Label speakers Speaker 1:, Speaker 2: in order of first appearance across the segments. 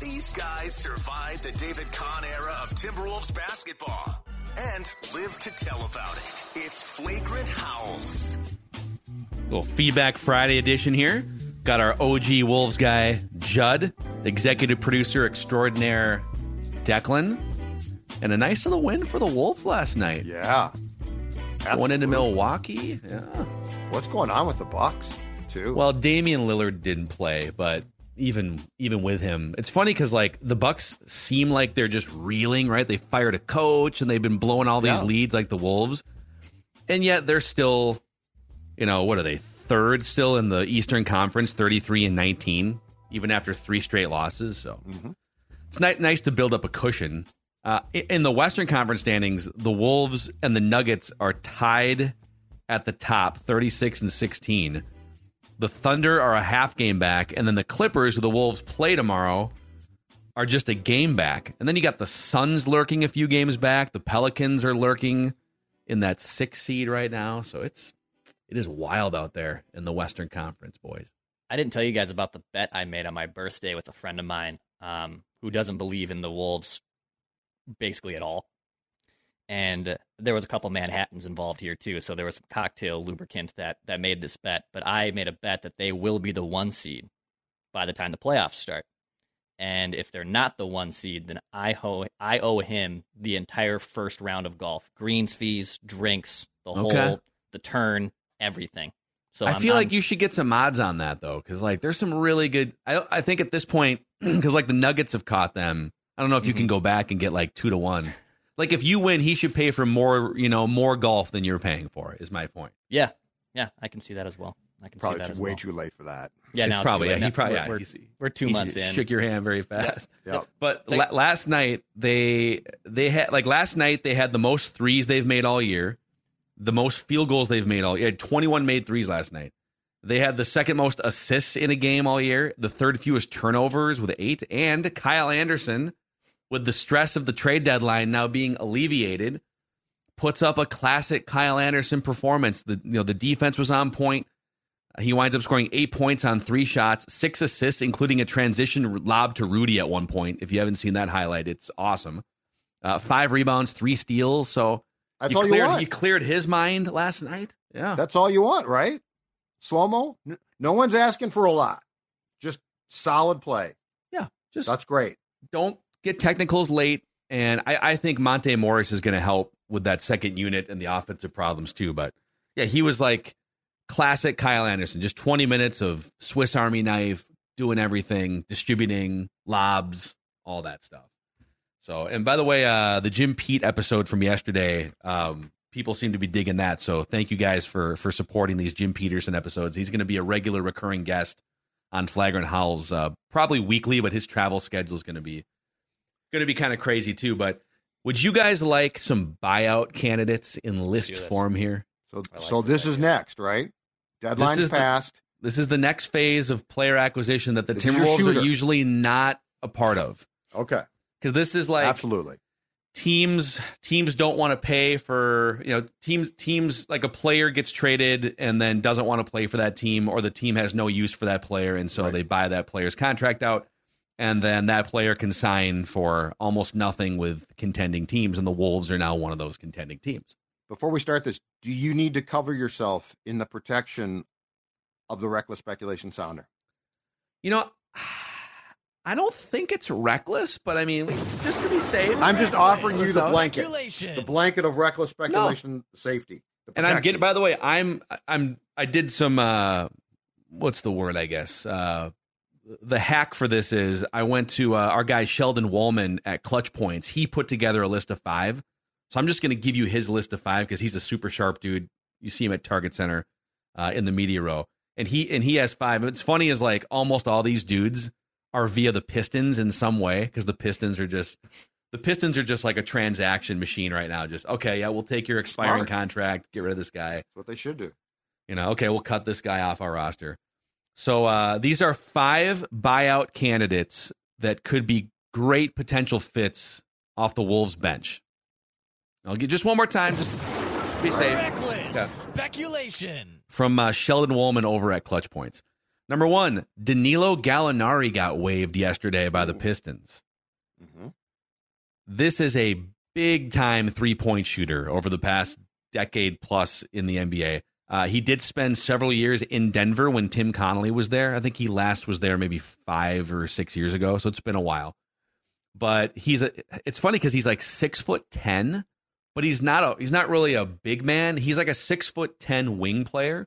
Speaker 1: These guys survived the David Kahn era of Timberwolves basketball and live to tell about it. It's Flagrant Howls.
Speaker 2: Little feedback Friday edition here. Got our OG Wolves guy, Judd, executive producer extraordinaire, Declan, and a nice little win for the Wolves last night.
Speaker 3: Yeah.
Speaker 2: Going into Milwaukee. Yeah.
Speaker 3: What's going on with the Bucks too?
Speaker 2: Well, Damian Lillard didn't play, but even even with him, it's funny because like the Bucks seem like they're just reeling, right? They fired a coach and they've been blowing all these
Speaker 3: Yeah.
Speaker 2: leads like the Wolves, and yet they're still, you know, what are they third still in the Eastern Conference, thirty three and nineteen, even after three straight losses. So it's ni- nice to build up a cushion. Uh, in the Western Conference standings, the Wolves and the Nuggets are tied at the top, 36 and 16. The Thunder are a half game back, and then the Clippers, who the Wolves play tomorrow, are just a game back. And then you got the Suns lurking a few games back. The Pelicans are lurking in that six seed right now. So it's it is wild out there in the Western Conference, boys.
Speaker 4: I didn't tell you guys about the bet I made on my birthday with a friend of mine um, who doesn't believe in the Wolves basically at all. And there was a couple Manhattans involved here too, so there was some cocktail lubricant that that made this bet. But I made a bet that they will be the one seed by the time the playoffs start. And if they're not the one seed, then I owe I owe him the entire first round of golf, greens fees, drinks, the
Speaker 2: Okay.
Speaker 4: whole, the turn, everything. So
Speaker 2: I
Speaker 4: I'm-
Speaker 2: feel
Speaker 4: I'm-
Speaker 2: like you should get some odds on that though, because like there's some really good. I I think at this point, because like the Nuggets have caught them. I don't know if you
Speaker 4: Mm-hmm.
Speaker 2: can go back and get like two to one. Like if you win, he should pay for more, you know, more golf than you're paying for. Is my point.
Speaker 4: Yeah, yeah, I can see that as well. I can
Speaker 3: probably
Speaker 4: see that as
Speaker 3: way
Speaker 4: well.
Speaker 3: too late for that.
Speaker 4: Yeah,
Speaker 2: it's
Speaker 4: now
Speaker 2: probably
Speaker 4: it's
Speaker 2: yeah, he probably
Speaker 4: We're-
Speaker 2: yeah,
Speaker 4: we're,
Speaker 2: he's-
Speaker 4: we're two
Speaker 2: he
Speaker 4: months in.
Speaker 2: Shook your hand very fast.
Speaker 3: Yep.
Speaker 2: But
Speaker 4: They-
Speaker 2: la- last night they they had like last night they had the most threes they've made all year, the most field goals they've made all year. 21 made threes last night. They had the second most assists in a game all year, the third fewest turnovers with eight, and Kyle Anderson, with the stress of the trade deadline now being alleviated, puts up a classic Kyle Anderson performance. The you know the defense was on point. He winds up scoring eight points on three shots, six assists, including a transition lob to Rudy at one point. If you haven't seen that highlight, it's awesome. Uh, five rebounds, three steals. So
Speaker 3: That's
Speaker 2: you
Speaker 3: all you
Speaker 2: cleared,
Speaker 3: want.
Speaker 2: he cleared his mind last night. Yeah.
Speaker 3: That's all you want, right? Slow mo. No one's asking for a lot. Just solid play.
Speaker 2: yeah. Just
Speaker 3: That's great.
Speaker 2: don't get technicals late. And I, I think Monte Morris is going to help with that second unit and the offensive problems too. But yeah, he was like classic Kyle Anderson, just 20 minutes of Swiss Army knife, doing everything, distributing lobs, all that stuff. So, and by the way, uh, the Jim Pete episode from yesterday, um, people seem to be digging that. So, thank you guys for for supporting these Jim Peterson episodes. He's going to be a regular recurring guest on Flagrant Howls, uh, probably weekly, but his travel schedule is going to be going to be kind of crazy too. But would you guys like some buyout candidates in list form here?
Speaker 3: So
Speaker 4: like
Speaker 3: so
Speaker 4: this
Speaker 3: this is next, right? Deadline's
Speaker 2: is the-
Speaker 3: passed.
Speaker 2: This is the next phase of player acquisition that the
Speaker 3: This
Speaker 2: Timberwolves are usually not a part of.
Speaker 3: okay.
Speaker 2: Because this is like
Speaker 3: Absolutely.
Speaker 2: teams teams don't want to pay for you know teams teams like a player gets traded and then doesn't want to play for that team or the team has no use for that player and so
Speaker 3: Right.
Speaker 2: they buy that player's contract out and then that player can sign for almost nothing with contending teams and the Wolves are now one of those contending teams.
Speaker 3: Before we start this, do you need to cover yourself in the protection of the reckless speculation sounder?
Speaker 2: You know I don't think it's reckless, but I mean, just to be safe.
Speaker 3: I'm just offering you the blanket. The blanket of reckless speculation safety.
Speaker 2: and I'm getting. By the way, I'm I'm I did some. uh What's the word? I guess uh the hack for this is I went to uh, our guy Sheldon Wallman at Clutch Points. He put together a list of five, so I'm just going to give you his list of five because he's a super sharp dude. You see him at Target Center uh, in the media row, and he and he has five. What's funny is like almost all these dudes are via the Pistons in some way because the Pistons are just the Pistons are just like a transaction machine right now. Just okay, yeah, we'll take your expiring
Speaker 3: Smart.
Speaker 2: contract, get rid of this guy.
Speaker 3: That's what they should do.
Speaker 2: You know, okay, we'll cut this guy off our roster. So uh, these are five buyout candidates that could be great potential fits off the Wolves bench. I'll get just one more time, just to be safe.
Speaker 5: Reckless
Speaker 2: Okay.
Speaker 5: speculation.
Speaker 2: From uh, Sheldon Woolman over at Clutch Points. Number one, Danilo Gallinari got waived yesterday by the Pistons.
Speaker 3: hmm
Speaker 2: This is a big time three point shooter over the past decade plus in the NBA. Uh, he did spend several years in Denver when Tim Connolly was there. I think he last was there maybe five or six years ago, so it's been a while. But he's a. It's funny because he's like six foot ten, but he's not a. He's not really a big man. He's like a six foot ten wing player.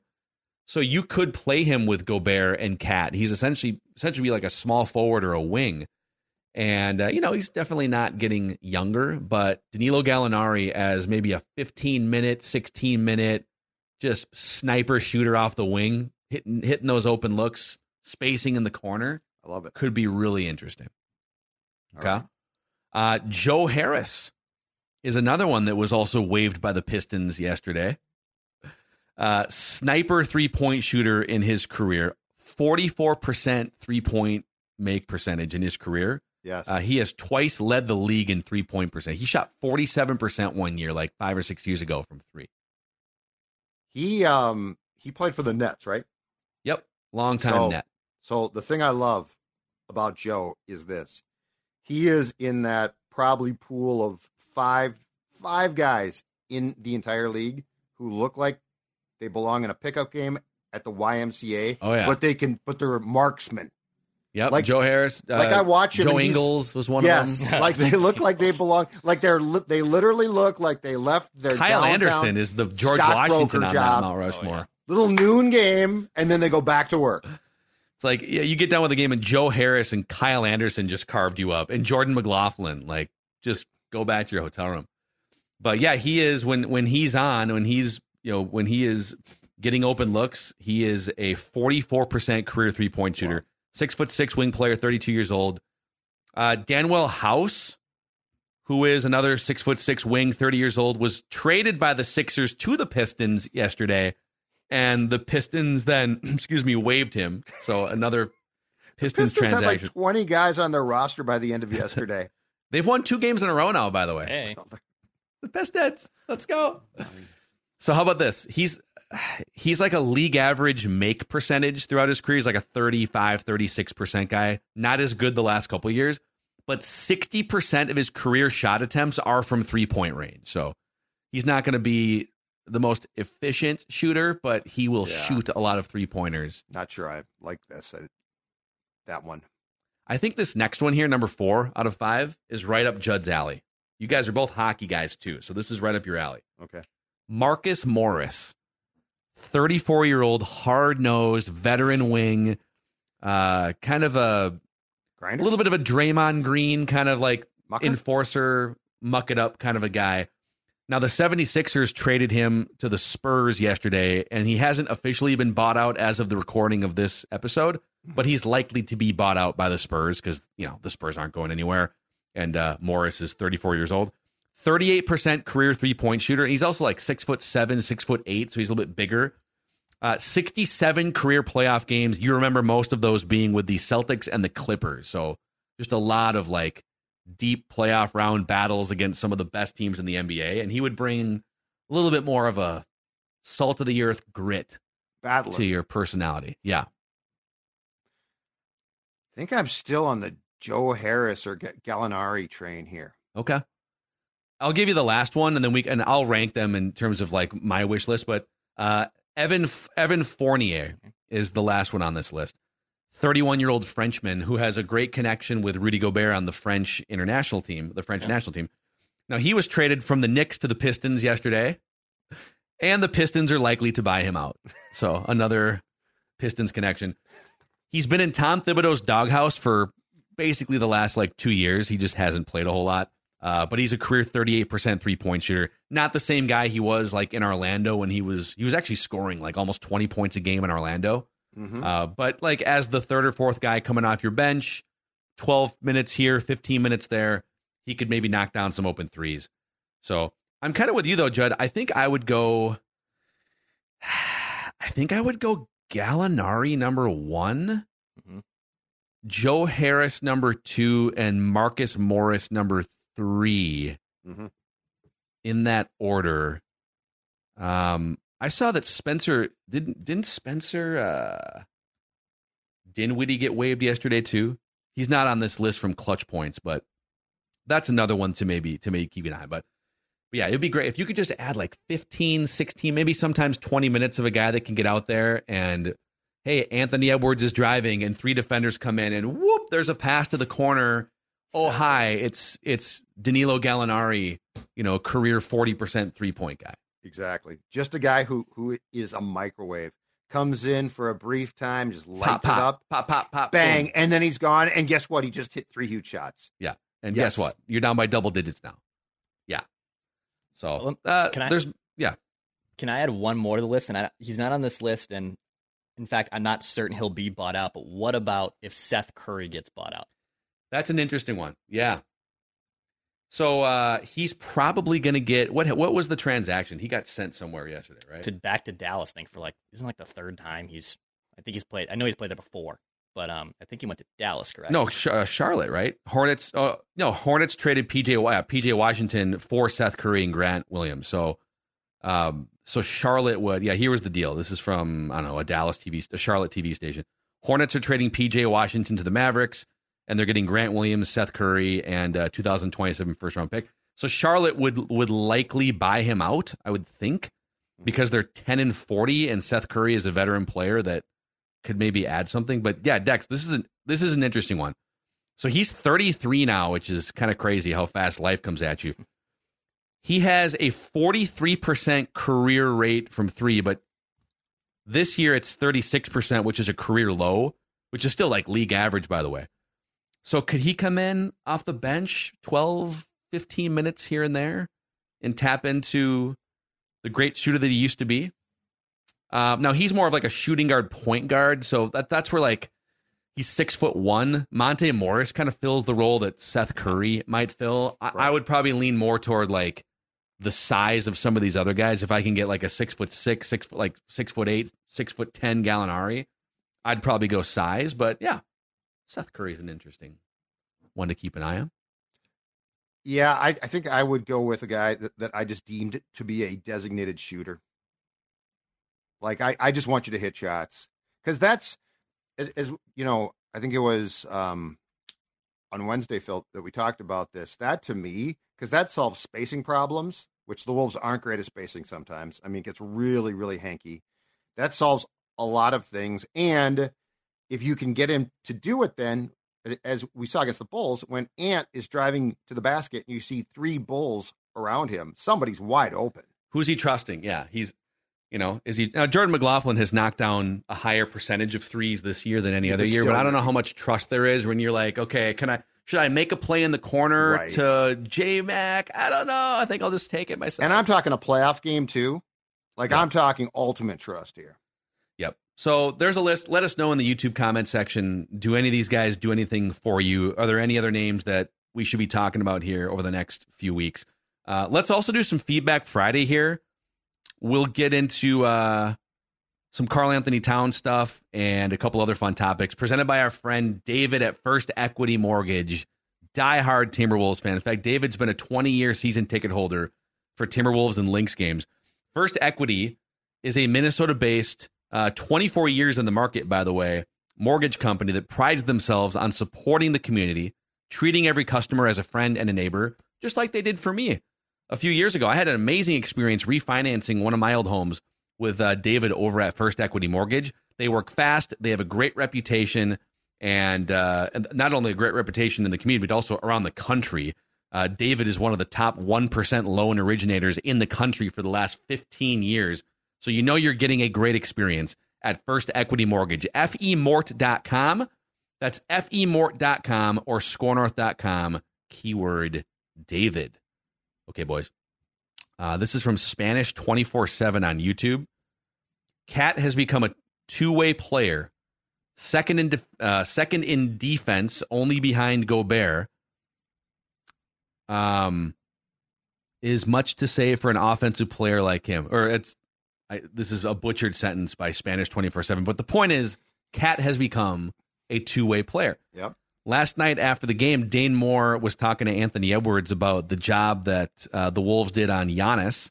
Speaker 2: So you could play him with Gobert and Cat. He's essentially essentially be like a small forward or a wing. And, uh, you know, he's definitely not getting younger, but Danilo Gallinari as maybe a 15 minute, 16 minute, just sniper shooter off the wing, hitting, hitting those open looks, spacing in the corner
Speaker 3: I love it.
Speaker 2: could be really interesting.
Speaker 3: All
Speaker 2: Okay.
Speaker 3: right.
Speaker 2: Uh, Joe Harris is another one that was also waived by the Pistons yesterday. Uh, sniper three point shooter in his career, 44% three point make percentage in his career.
Speaker 3: Yes.
Speaker 2: Uh, he has twice led the league in three point percent. He shot 47% one year, like five or six years ago from three.
Speaker 3: He um he played for the Nets, right?
Speaker 2: Yep. Long time
Speaker 3: So-
Speaker 2: net.
Speaker 3: So the thing I love about Joe is this. He is in that probably pool of five five guys in the entire league who look like they belong in a pickup game at the YMCA.
Speaker 2: Oh, yeah.
Speaker 3: But they can but they're marksmen.
Speaker 2: Yep.
Speaker 3: like-
Speaker 2: Joe Harris. Uh,
Speaker 3: like I watch him
Speaker 2: Joe Ingles was one
Speaker 3: yes,
Speaker 2: of them.
Speaker 3: like they look like they belong. Like they're li- they literally look like they left their
Speaker 2: Kyle
Speaker 3: downtown
Speaker 2: Anderson is the George Washington on
Speaker 3: job.
Speaker 2: that Mount Rushmore.
Speaker 4: Oh, yeah.
Speaker 3: little noon game, and then they go back to work.
Speaker 2: It's like yeah, you get done with the game and Joe Harris and Kyle Anderson just carved you up, and Jordan McLaughlin like just go back to your hotel room. But yeah, he is when when he's on when he's you know when he is getting open looks, he is a forty four percent career three point shooter, six foot six wing player, thirty two years old. Uh, Danuel House, who is another six foot six wing, thirty years old, was traded by the Sixers to the Pistons yesterday and the Pistons then, excuse me, waived him. So another Pistons,
Speaker 3: Pistons had like
Speaker 2: transaction.
Speaker 3: twenty guys on their roster by the end of yesterday.
Speaker 2: They've won two games in a row now, by the way.
Speaker 4: Hey,
Speaker 2: The Pistons. Let's go. So how about this? He's he's like a league average make percentage throughout his career. He's like a 35, 36% guy. Not as good the last couple of years, but 60% of his career shot attempts are from three-point range. So he's not going to be the most efficient shooter, but he will
Speaker 3: Yeah.
Speaker 2: shoot a lot of three-pointers.
Speaker 3: Not sure I like this. I, that one.
Speaker 2: I think this next one here, number four out of five, is right up Judd's alley. You guys are both hockey guys too, so this is right up your alley.
Speaker 3: Okay.
Speaker 2: Marcus Morris, 34 year old, hard nosed, veteran wing, uh, kind of a, a little bit of a Draymond Green, kind of like
Speaker 3: Mucker?
Speaker 2: enforcer, muck it up kind of a guy. Now, the 76ers traded him to the Spurs yesterday, and he hasn't officially been bought out as of the recording of this episode, but he's likely to be bought out by the Spurs because, you know, the Spurs aren't going anywhere. And uh, Morris is 34 years old. 38% career three point shooter. And he's also like six foot seven, six foot eight, so he's a little bit bigger. Uh, 67 career playoff games. You remember most of those being with the Celtics and the Clippers. So just a lot of like deep playoff round battles against some of the best teams in the NBA. And he would bring a little bit more of a salt of the earth grit
Speaker 3: Battler.
Speaker 2: to your personality. Yeah.
Speaker 3: I think I'm still on the Joe Harris or Ga- Gallinari train here.
Speaker 2: Okay. I'll give you the last one, and then we and I'll rank them in terms of like my wish list. But uh, Evan Evan Fournier is the last one on this list. 31 year old Frenchman who has a great connection with Rudy Gobert on the French international team, the French
Speaker 4: Yeah.
Speaker 2: national team. Now he was traded from the Knicks to the Pistons yesterday, and the Pistons are likely to buy him out. So another Pistons connection. He's been in Tom Thibodeau's doghouse for basically the last like two years. He just hasn't played a whole lot. Uh, but he's a career 38% three point shooter. Not the same guy he was like in Orlando when he was he was actually scoring like almost 20 points a game in Orlando.
Speaker 3: Mm-hmm.
Speaker 2: Uh, but like as the third or fourth guy coming off your bench, 12 minutes here, 15 minutes there, he could maybe knock down some open threes. So I'm kind of with you though, Judd. I think I would go. I think I would go Gallinari number one,
Speaker 4: Mhm.
Speaker 2: Joe Harris number two, and Marcus Morris number 3
Speaker 3: Mhm.
Speaker 2: in that order. Um, I saw that Spencer didn't didn't Spencer uh, Dinwiddie get waived yesterday too. He's not on this list from clutch points, but that's another one to maybe to maybe keep an eye. on. But, but yeah, it'd be great if you could just add like 15, 16, maybe sometimes 20 minutes of a guy that can get out there and hey, Anthony Edwards is driving and three defenders come in and whoop, there's a pass to the corner. Oh hi, it's it's Danilo Gallinari, you know, career 40% three-point guy.
Speaker 3: Exactly. Just a guy who who is a microwave. Comes in for a brief time, just lights
Speaker 2: Pop,
Speaker 3: it up,
Speaker 2: pop, pop, pop,
Speaker 3: bang,
Speaker 2: boom.
Speaker 3: and then he's gone. And guess what? He just hit three huge shots.
Speaker 2: Yeah, and
Speaker 3: Yes.
Speaker 2: guess what? You're down by double digits now. Yeah. So uh,
Speaker 4: can I-
Speaker 2: there's yeah.
Speaker 4: Can I add one more to the list? And I, he's not on this list, and in fact, I'm not certain he'll be bought out. But what about if Seth Curry gets bought out?
Speaker 2: That's an interesting one. Yeah. So uh, he's probably going to get what? What was the transaction? He got sent somewhere yesterday, right?
Speaker 4: To back to Dallas, I think for like isn't like the third time he's. I think he's played. I know he's played there before, but um, I think he went to Dallas, correct?
Speaker 2: no, uh, Charlotte, right? Hornets. Uh, no, Hornets traded PJ uh, PJ Washington for Seth Curry and Grant Williams. So, um, so Charlotte would. Yeah, here was the deal. This is from I don't know a Dallas TV, a Charlotte TV station. Hornets are trading PJ Washington to the Mavericks, and they're getting Grant Williams, Seth Curry, and uh, 2027 first round pick. So Charlotte would would likely buy him out, I would think, because they're 10 and 40, and Seth Curry is a veteran player that could maybe add something. But yeah, Dex, this is an this is an interesting one. So he's 33 now, which is kind of crazy how fast life comes at you. He has a 43% career rate from three, but this year it's 36%, which is a career low, which is still like league average, by the way. So could he come in off the bench 12, 15 minutes here and there and tap into the great shooter that he used to be? Um, now he's more of like a shooting guard, point guard. So that that's where like he's six foot one. Monte Morris kind of fills the role that Seth Curry might fill. I, I would probably lean more toward like the size of some of these other guys. If I can get like a six foot six, six foot like six foot eight, six foot ten Gallinari, I'd probably go size. But yeah, Seth Curry is an interesting one to keep an eye on.
Speaker 3: Yeah, I, I think I would go with a guy that, that I just deemed to be a designated shooter. Like I, I just want you to hit shots because that's as you know. I think it was um, on Wednesday, Phil, that we talked about this. That to me, because that solves spacing problems, which the Wolves aren't great at spacing sometimes. I mean, it gets really, really hanky. That solves a lot of things, and if you can get him to do it, then as we saw against the Bulls, when Ant is driving to the basket and you see three Bulls around him, somebody's wide open.
Speaker 2: Who's he trusting? Yeah, he's, you know, is he? now Jordan McLaughlin has knocked down a higher percentage of threes this year than any
Speaker 3: Yeah,
Speaker 2: other year, but I don't know how much trust there is when you're like, okay, can I? Should I make a play in the corner
Speaker 3: Right.
Speaker 2: to J Mac? I don't know. I think I'll just take it myself.
Speaker 3: And I'm talking a playoff game too. Like
Speaker 2: Yeah.
Speaker 3: I'm talking ultimate trust here.
Speaker 2: So there's a list. Let us know in the YouTube comment section. Do any of these guys do anything for you? Are there any other names that we should be talking about here over the next few weeks? Uh, let's also do some feedback Friday here. We'll get into uh, some Karl Anthony Town stuff and a couple other fun topics presented by our friend David at First Equity Mortgage, diehard Timberwolves fan. In fact, David's been a 20 year season ticket holder for Timberwolves and Lynx games. First Equity is a Minnesota based, uh, 24 years in the market, by the way, mortgage company that prides themselves on supporting the community, treating every customer as a friend and a neighbor, just like they did for me a few years ago. I had an amazing experience refinancing one of my old homes with uh, David over at First Equity Mortgage. They work fast, they have a great reputation, and, uh, not only a great reputation in the community, but also around the country. Uh, David is one of the top 1% loan originators in the country for the last 15 years. So you know you're getting a great experience at First Equity Mortgage. FEMort.com. That's FEMort.com or skornorth.com. Keyword David. Okay, boys. Uh, this is from Spanish 24 7 on YouTube. Cat has become a two way player second in def- uh, second in defense, only behind Gobert. Um, is much to say for an offensive player like him, or it's I, this is a butchered sentence by Spanish twenty four seven. But the point is, Cat has become a two way player.
Speaker 3: Yep.
Speaker 2: Last night after the game, Dane Moore was talking to Anthony Edwards about the job that uh, the Wolves did on Giannis,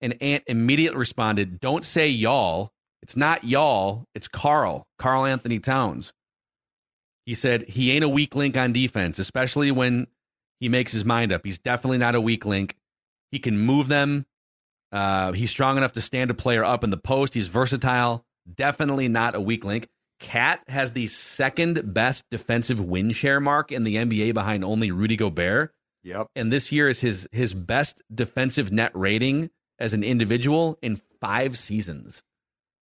Speaker 2: and Ant immediately responded, "Don't say y'all. It's not y'all. It's Karl, Karl Anthony Towns." He said he ain't a weak link on defense, especially when he makes his mind up. He's definitely not a weak link. He can move them. Uh, he's strong enough to stand a player up in the post. He's versatile. Definitely not a weak link. Cat has the second best defensive win share mark in the NBA behind only Rudy Gobert.
Speaker 3: Yep.
Speaker 2: And this year is his his best defensive net rating as an individual in five seasons.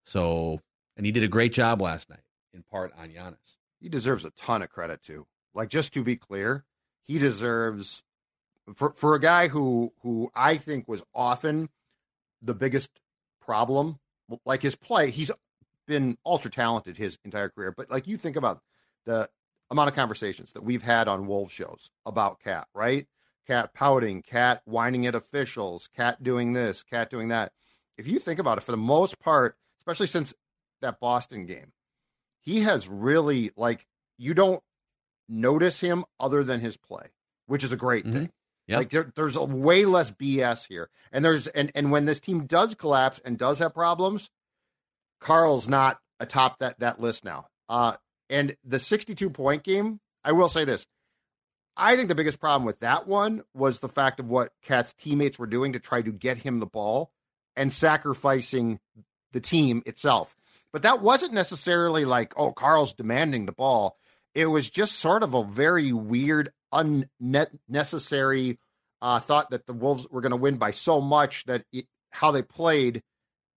Speaker 2: So, and he did a great job last night, in part on Giannis.
Speaker 3: He deserves a ton of credit too. Like just to be clear, he deserves for for a guy who who I think was often the biggest problem. Like his play, he's been ultra talented his entire career. But like you think about the amount of conversations that we've had on Wolves shows about Cat, right? Cat pouting, Cat whining at officials, Cat doing this, Cat doing that. If you think about it, for the most part, especially since that Boston game, he has really like you don't notice him other than his play, which is a great
Speaker 2: Mhm.
Speaker 3: thing. Like there, there's a way less BS here, and there's and and when this team does collapse and does have problems, Karl's not atop that that list now. Uh, and the 62 point game, I will say this. I think the biggest problem with that one was the fact of what Cat's teammates were doing to try to get him the ball and sacrificing the team itself. But that wasn't necessarily like, oh, Karl's demanding the ball. It was just sort of a very weird, unnecessary uh, thought that the Wolves were going to win by so much that it, how they played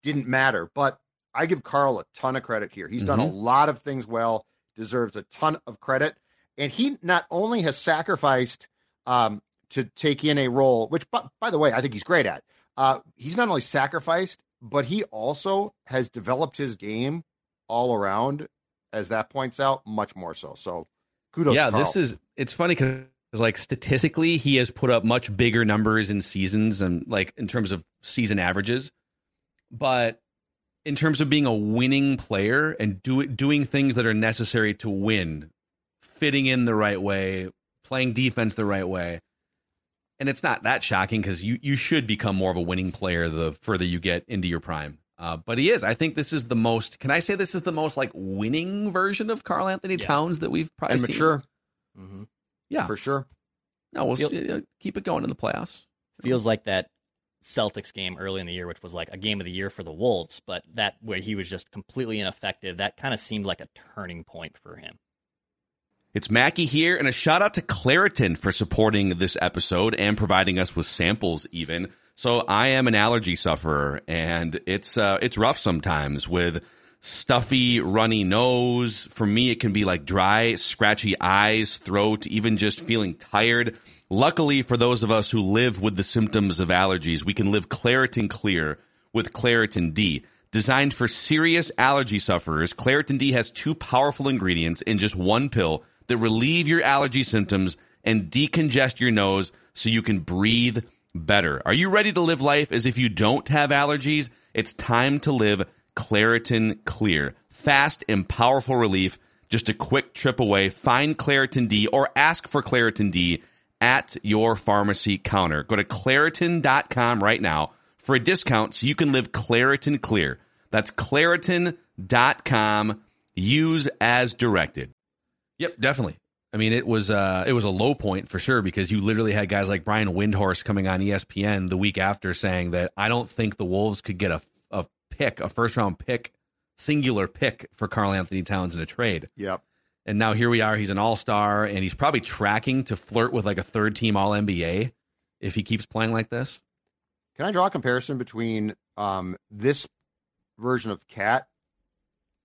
Speaker 3: didn't matter. But I give Karl a ton of credit here. He's done a lot of things well, deserves a ton of credit. And he not only has sacrificed um, to take in a role, which, by, by the way, I think he's great at. Uh, he's not only sacrificed, but he also has developed his game all around, as that points out, much more so. So kudos.
Speaker 2: yeah,
Speaker 3: to Karl.
Speaker 2: this is it's funny because like statistically, he has put up much bigger numbers in seasons and like in terms of season averages, but in terms of being a winning player and do, doing things that are necessary to win, fitting in the right way, playing defense the right way. And it's not that shocking because you, you should become more of a winning player the further you get into your prime. Uh, but he is. I think this is the most. Can I say this is the most like winning version of Karl Anthony
Speaker 4: Yeah.
Speaker 2: Towns that we've probably
Speaker 3: and
Speaker 2: seen?
Speaker 3: mature
Speaker 4: hmm
Speaker 2: Yeah,
Speaker 3: for sure.
Speaker 2: no, we'll
Speaker 4: Feel-
Speaker 2: see, uh, keep it going in the playoffs.
Speaker 4: Feels like that Celtics game early in the year, which was like a game of the year for the Wolves, but that where he was just completely ineffective. That kind of seemed like a turning point for him.
Speaker 2: It's Mackey here, and a shout out to Claritin for supporting this episode and providing us with samples. Even so, I am an allergy sufferer, and it's uh, it's rough sometimes with stuffy, runny nose. For me, it can be like dry, scratchy eyes, throat, even just feeling tired. Luckily, for those of us who live with the symptoms of allergies, we can live Claritin Clear with Claritin D. Designed for serious allergy sufferers, Claritin D has two powerful ingredients in just one pill that relieve your allergy symptoms and decongest your nose so you can breathe better. Are you ready to live life as if you don't have allergies? It's time to live Claritin Clear. Fast and powerful relief, just a quick trip away. Find Claritin D or ask for Claritin D at your pharmacy counter. Go to Claritin.com right now for a discount so you can live Claritin Clear. That's Claritin.com. Use as directed. Yep, definitely. I mean, it was uh, it was a low point for sure because you literally had guys like Brian Windhorst coming on ESPN the week after saying that I don't think the Wolves could get a a pick, a first round pick, singular pick for Karl Anthony Towns in a trade.
Speaker 3: Yep.
Speaker 2: And now here we are. He's an all star, and he's probably tracking to flirt with like a third team All NBA if he keeps playing like this.
Speaker 3: Can I draw a comparison between um, this version of Cat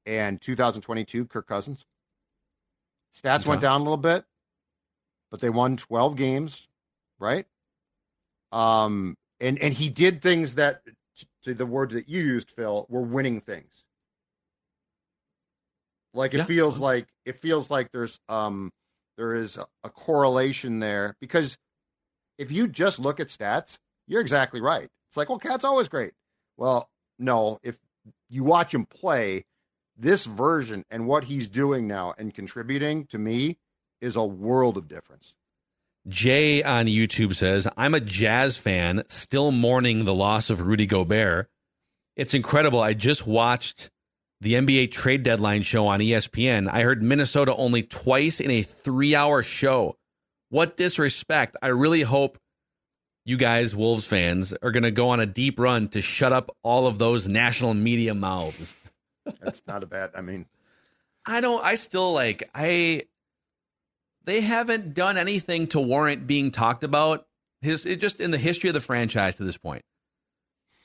Speaker 3: and 2022 Kirk Cousins? Stats went down a little bit, but they won 12 games, right? Um, and and he did things that, to the word that you used, Phil, were winning things. Like it
Speaker 2: Yeah.
Speaker 3: feels like it feels like there's um there is a, a correlation there because if you just look at stats, you're exactly right. It's like, well, Cat's always great. Well, no, if you watch him play, this version and what he's doing now and contributing to me is a world of difference.
Speaker 2: Jay on YouTube says, I'm a Jazz fan, still mourning the loss of Rudy Gobert. It's incredible. I just watched the NBA trade deadline show on ESPN. I heard Minnesota only twice in a three hour show. What disrespect. I really hope you guys, Wolves fans, are going to go on a deep run to shut up all of those national media mouths.
Speaker 3: That's not a bad. I mean,
Speaker 2: I don't. I still like. I. They haven't done anything to warrant being talked about. His it just in the history of the franchise to this point.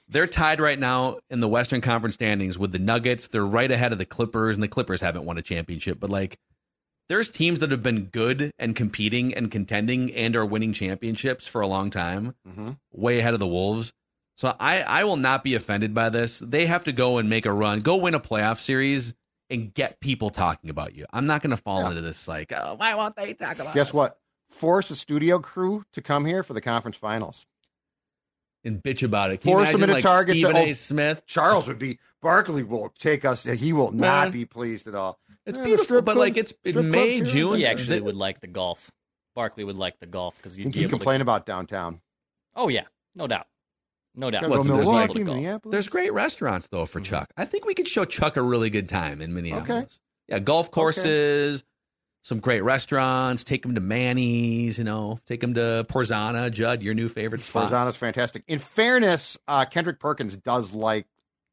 Speaker 2: They're tied right now in the Western Conference standings with the Nuggets. They're right ahead of the Clippers, and the Clippers haven't won a championship. But like, there's teams that have been good and competing and contending and are winning championships for a long time,
Speaker 3: mhm.
Speaker 2: way ahead of the Wolves. So I, I will not be offended by this. They have to go and make a run, go win a playoff series, and get people talking about you. I'm not going to fall
Speaker 3: Yeah.
Speaker 2: into this like, oh, why won't they talk about?
Speaker 3: guess
Speaker 2: us?
Speaker 3: what? Force a studio crew to come here for the conference finals.
Speaker 2: And bitch about it. Can you
Speaker 3: Force them
Speaker 2: imagine,
Speaker 3: into
Speaker 2: like
Speaker 3: targets
Speaker 2: Stephen
Speaker 3: that-
Speaker 2: A. Smith.
Speaker 3: Charles would be. Barkley will take us. He will not
Speaker 2: Man.
Speaker 3: be pleased at all.
Speaker 2: It's
Speaker 3: Yeah,
Speaker 2: beautiful,
Speaker 3: strip
Speaker 2: but like it's in May,
Speaker 3: clubs here and
Speaker 2: June.
Speaker 4: He actually
Speaker 2: they-
Speaker 4: would like the golf. Barkley would like the golf because
Speaker 3: He,
Speaker 4: you'd be
Speaker 3: he
Speaker 4: able
Speaker 3: complain
Speaker 4: to.
Speaker 3: about downtown.
Speaker 4: Oh yeah, no doubt, no doubt.
Speaker 3: Gotta
Speaker 2: What,
Speaker 3: go
Speaker 2: there's like-
Speaker 3: Milwaukee,
Speaker 4: Able to golf.
Speaker 3: Minneapolis.
Speaker 2: There's great restaurants though for
Speaker 3: Mhm.
Speaker 2: Chuck. I think we could show Chuck a really good time in Minneapolis. Yeah, golf courses, some great restaurants. Take him to Manny's. You know, take him to Porzana. Judd, your new favorite spot.
Speaker 3: Porzana's fantastic. In fairness, uh, Kendrick Perkins does like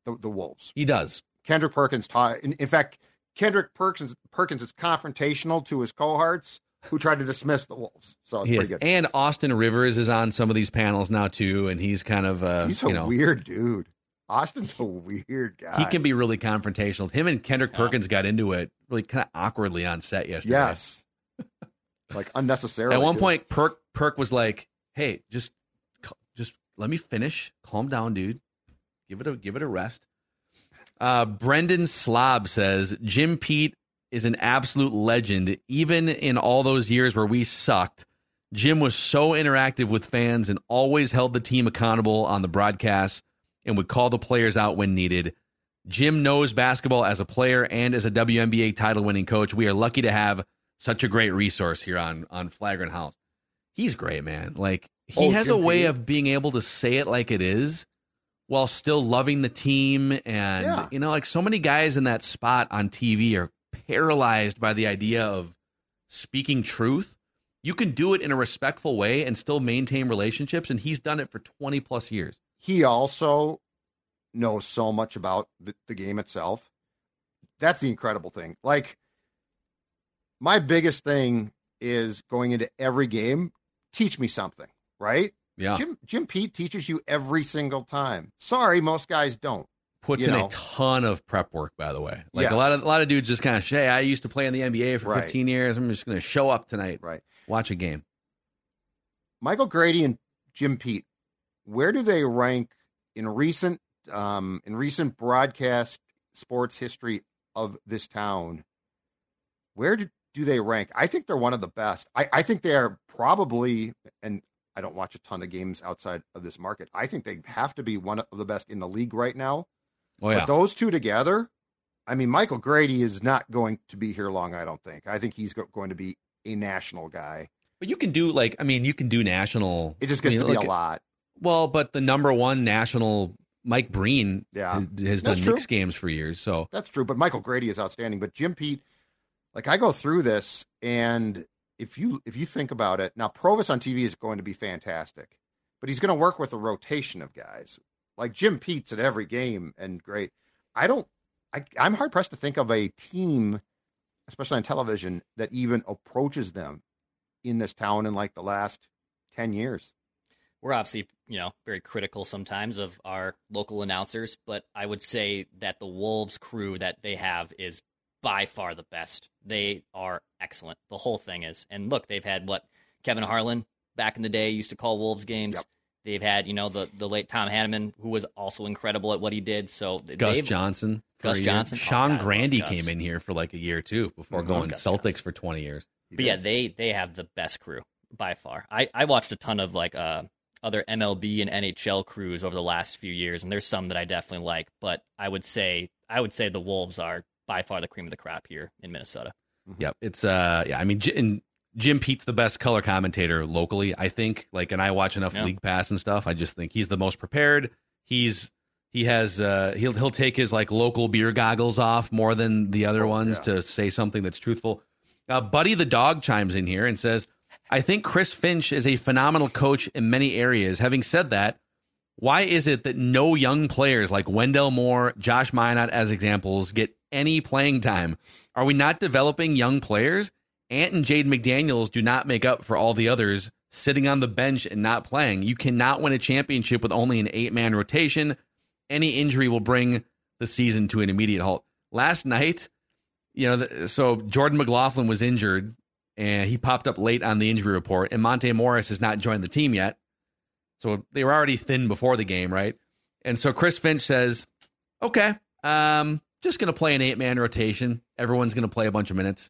Speaker 3: the, the Wolves.
Speaker 2: He does.
Speaker 3: Kendrick Perkins taught. In, in fact, Kendrick Perkins Perkins is confrontational to his cohorts who tried to dismiss the Wolves. So it's
Speaker 2: He
Speaker 3: pretty
Speaker 2: is.
Speaker 3: good.
Speaker 2: And Austin Rivers is on some of these panels now too, and he's kind of uh,
Speaker 3: He's a
Speaker 2: you know
Speaker 3: weird dude. Austin's a weird guy.
Speaker 2: he can be really confrontational. Him and Kendrick
Speaker 4: Yeah.
Speaker 2: Perkins got into it really kind of awkwardly on set yesterday.
Speaker 3: Yes. like unnecessarily.
Speaker 2: At one
Speaker 3: good.
Speaker 2: point, Perk Perk was like, "Hey, just just let me finish. Calm down, dude. Give it a give it a rest." Uh, Brendan Slob says Jim Pete is an absolute legend. Even in all those years where we sucked, Jim was so interactive with fans and always held the team accountable on the broadcast and would call the players out when needed. Jim knows basketball as a player and as a WNBA title winning coach. We are lucky to have such a great resource here on on Flagrant Howls. He's great, man. Like he
Speaker 3: Oh,
Speaker 2: has
Speaker 3: Jim
Speaker 2: a way
Speaker 3: Pete.
Speaker 2: of being able to say it like it is while still loving the team and
Speaker 3: Yeah.
Speaker 2: you know like so many guys in that spot on TV are paralyzed by the idea of speaking truth. You can do it in a respectful way and still maintain relationships and he's done it for 20 plus years.
Speaker 3: he also knows so much about the, the game itself. That's the incredible thing. Like, my biggest thing is going into every game, teach me something, right?
Speaker 2: Yeah.
Speaker 3: Jim, Jim Pete teaches you every single time. Sorry, most guys don't.
Speaker 2: Puts
Speaker 3: you
Speaker 2: in
Speaker 3: know.
Speaker 2: a ton of prep work by the way like
Speaker 3: Yes.
Speaker 2: a lot of a lot of dudes just kind of hey i used to play in the nba for
Speaker 3: Right.
Speaker 2: 15 years i'm just going to show up tonight
Speaker 3: Right.
Speaker 2: watch a game
Speaker 3: Michael Grady and Jim Pete, where do they rank in recent um, in recent broadcast sports history of this town? Where do, do they rank? I think they're one of the best. I, I think they are probably, and I don't watch a ton of games outside of this market. I think they have to be one of the best in the league right now.
Speaker 2: Oh yeah
Speaker 3: But those two together, I mean, Michael Grady is not going to be here long. I don't think. I think he's go- going to be a national guy.
Speaker 2: but you can do like i mean you can do national
Speaker 3: It just
Speaker 2: I
Speaker 3: gets
Speaker 2: mean,
Speaker 3: to be
Speaker 2: look,
Speaker 3: a lot.
Speaker 2: well but the number one national mike breen
Speaker 3: Yeah.
Speaker 2: has, has done
Speaker 3: true.
Speaker 2: Knicks games for years so
Speaker 3: That's true, but Michael Grady is outstanding. But Jim Pete, like I go through this, and if you if you think about it, now Provis on TV is going to be fantastic, but he's going to work with a rotation of guys like Jim Pete's at every game and great. I don't, I, I'm hard pressed to think of a team, especially on television, that even approaches them in this town in like the last ten years.
Speaker 4: we're obviously you know very critical sometimes of our local announcers but i would say that the wolves crew that they have is by far the best they are excellent the whole thing is and look they've had what kevin harlan back in the day used to call wolves games
Speaker 3: Yep.
Speaker 4: They've had, you know, the, the late Tom Hanneman, who was also incredible at what he did. So
Speaker 2: Gus Johnson.
Speaker 4: Gus. Johnson? Oh,
Speaker 2: Sean
Speaker 4: God, Grande
Speaker 2: came in here for like a year too before
Speaker 4: I love
Speaker 2: going
Speaker 4: Gus
Speaker 2: Celtics
Speaker 4: Johnson.
Speaker 2: for 20 years.
Speaker 4: But yeah, they they have the best crew by far. I I watched a ton of like uh other MLB and NHL crews over the last few years, and there's some that I definitely like. But I would say I would say the Wolves are by far the cream of the crop here in Minnesota.
Speaker 2: Yep. It's uh yeah, I mean and Jim Pete's the best color commentator locally, I think. Like and I watch enough
Speaker 4: Yeah.
Speaker 2: league pass and stuff. I just think he's the most prepared. He's he has uh he'll he'll take his like local beer goggles off more than the other
Speaker 3: Oh,
Speaker 2: ones
Speaker 3: yeah.
Speaker 2: to say something that's truthful. Uh, Buddy the dog chimes in here and says, "I think Chris Finch is a phenomenal coach in many areas. Having said that, why is it that no young players like Wendell Moore, Josh Minott as examples get any playing time? Are we not developing young players? Ant and Jade McDaniels do not make up for all the others sitting on the bench and not playing. You cannot win a championship with only an eight man rotation. Any injury will bring the season to an immediate halt. Last night, you know, so Jordan McLaughlin was injured and he popped up late on the injury report, and Monte Morris has not joined the team yet. So they were already thin before the game, right? And so Chris Finch says, okay, um, just going to play an eight man rotation. Everyone's going to play a bunch of minutes.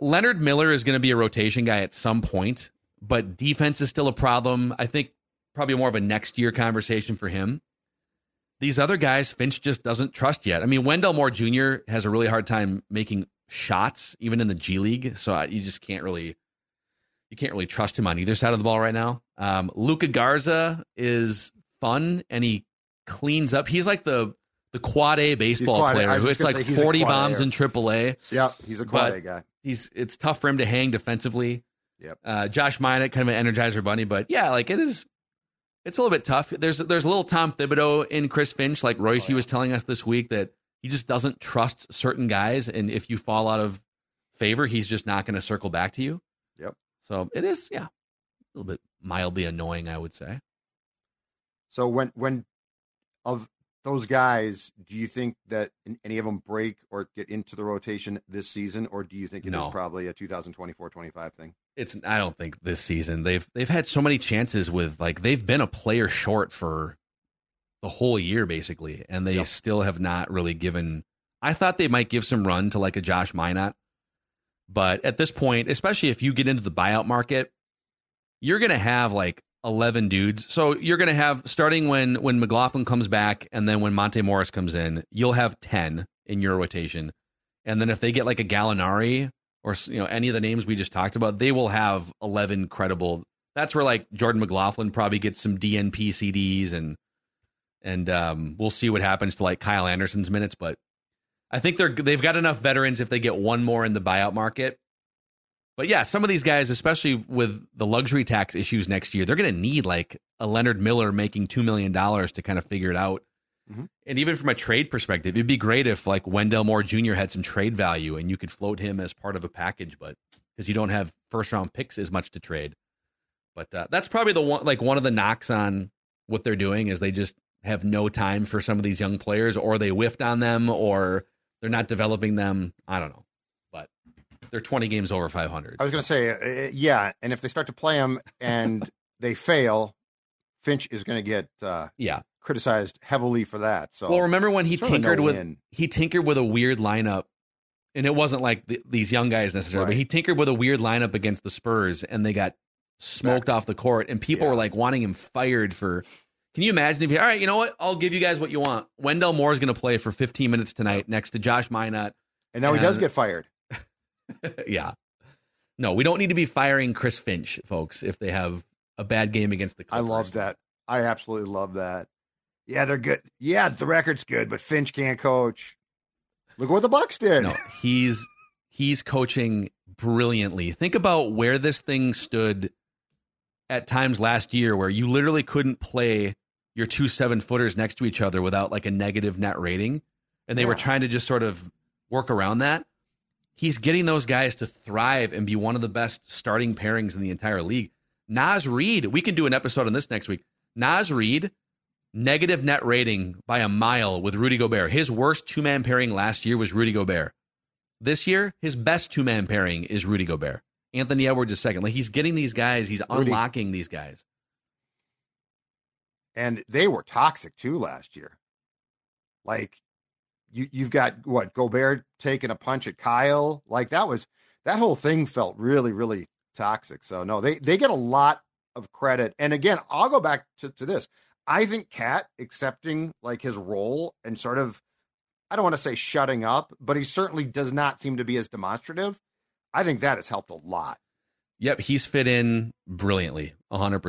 Speaker 2: Leonard Miller is going to be a rotation guy at some point, but defense is still a problem. I think probably more of a next year conversation for him. These other guys, Finch just doesn't trust yet. I mean, Wendell Moore Jr. has a really hard time making shots, even in the G League. So I- you just can't really, you can't really trust him on either side of the ball right now. Um, Luka Garza is fun and he cleans up. He's like the the quad A baseball
Speaker 3: quad
Speaker 2: player
Speaker 3: was
Speaker 2: who it's like
Speaker 3: a
Speaker 2: 40 bombs in AAA
Speaker 3: Yep, he's a quad
Speaker 2: But-
Speaker 3: A guy.
Speaker 2: He's it's tough for him to hang defensively.
Speaker 3: Yep.
Speaker 2: Uh, Josh Minott, kind of an energizer bunny, but yeah, like it is. It's a little bit tough. There's there's a little Tom Thibodeau in Chris Finch, like Royce.
Speaker 3: Oh,
Speaker 2: He was telling us this week that he just doesn't trust certain guys, and if you fall out of favor, he's just not going to circle back to you.
Speaker 3: Yep.
Speaker 2: So it is, yeah, a little bit mildly annoying, I would say.
Speaker 3: So when when of those guys, do you think that any of them break or get into the rotation this season, or do you think it is
Speaker 2: No.
Speaker 3: probably a 2024-25 thing?
Speaker 2: It's I don't think this season they've they've had so many chances with like they've been a player short for the whole year basically, and they
Speaker 3: Yep.
Speaker 2: still have not really given. I thought they might give some run to like a Josh Minott, but at this point, especially if you get into the buyout market, you're gonna have like eleven dudes. So you're gonna have starting when when McLaughlin comes back, and then when Monte Morris comes in, you'll have ten in your rotation, and then if they get like a Gallinari or you know any of the names we just talked about, they will have eleven credible. That's where like Jordan McLaughlin probably gets some DNP CDs and and um, we'll see what happens to like Kyle Anderson's minutes. But I think they're they've got enough veterans if they get one more in the buyout market. But yeah, some of these guys, especially with the luxury tax issues next year, they're going to need like a Leonard Miller making two million dollars to kind of figure it out.
Speaker 3: Mhm.
Speaker 2: And even from a trade perspective, it'd be great if like Wendell Moore Jr. had some trade value and you could float him as part of a package, but because you don't have first round picks as much to trade. But uh, that's probably the one like one of the knocks on what they're doing is they just have no time for some of these young players, or they whiffed on them, or they're not developing them. I don't know, they're 20 games over 500.
Speaker 3: I was going to say, uh, yeah, and if they start to play them and they fail, Finch is going to get uh,
Speaker 2: yeah.
Speaker 3: criticized heavily for that. So
Speaker 2: Well, remember when he
Speaker 3: really no
Speaker 2: tinkered with
Speaker 3: win.
Speaker 2: he tinkered with a weird lineup, and it wasn't like th- these young guys necessarily, but he tinkered with a weird lineup against the Spurs, and they got smoked off the court, and people
Speaker 3: Yeah.
Speaker 2: were like wanting him fired for. Can you imagine if you? All right, you know what? I'll give you guys what you want. Wendell Moore is going to play for 15 minutes tonight next to Josh Minott.
Speaker 3: and now he does get fired.
Speaker 2: yeah. No, we don't need to be firing Chris Finch, folks, if they have a bad game against the Clippers.
Speaker 3: I love that. I absolutely love that. Yeah, they're good. Yeah, the record's good, but Finch can't coach. Look what the Bucks did.
Speaker 2: No, he's he's coaching brilliantly. Think about where this thing stood at times last year where you literally couldn't play your two seven footers next to each other without like a negative net rating. And they were trying to just sort of work around that. He's getting those guys to thrive and be one of the best starting pairings in the entire league. Naz Reid, we can do an episode on this next week. Naz Reid, negative net rating by a mile with Rudy Gobert. His worst two man pairing last year was Rudy Gobert. This year, his best two man pairing is Rudy Gobert. Anthony Edwards is second. Like he's getting these guys, he's
Speaker 3: Rudy.
Speaker 2: unlocking these guys.
Speaker 3: and they were toxic too last year. Like you you've got what Gobert taking a punch at Kyle, like that was that whole thing felt really really toxic. So no, they they get a lot of credit. And again, I'll go back to, to this. I think KAT accepting like his role and sort of I don't want to say shutting up, but he certainly does not seem to be as demonstrative. I think that has helped a lot.
Speaker 2: Yep, he's fit in brilliantly, hundred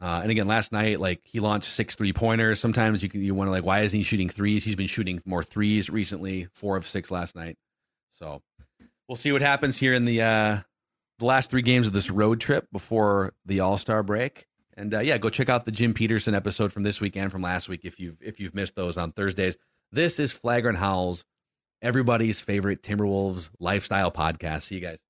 Speaker 2: uh. And again, last night, like he launched six three pointers. Sometimes you can you wonder like why isn't he shooting threes? He's been shooting more threes recently, four of six last night. So we'll see what happens here in the uh, the last three games of this road trip before the All Star break. And uh, yeah, go check out the Jim Peterson episode from this week and from last week if you've if you've missed those on Thursdays. This is Flagrant Howls, everybody's favorite Timberwolves lifestyle podcast. See you guys.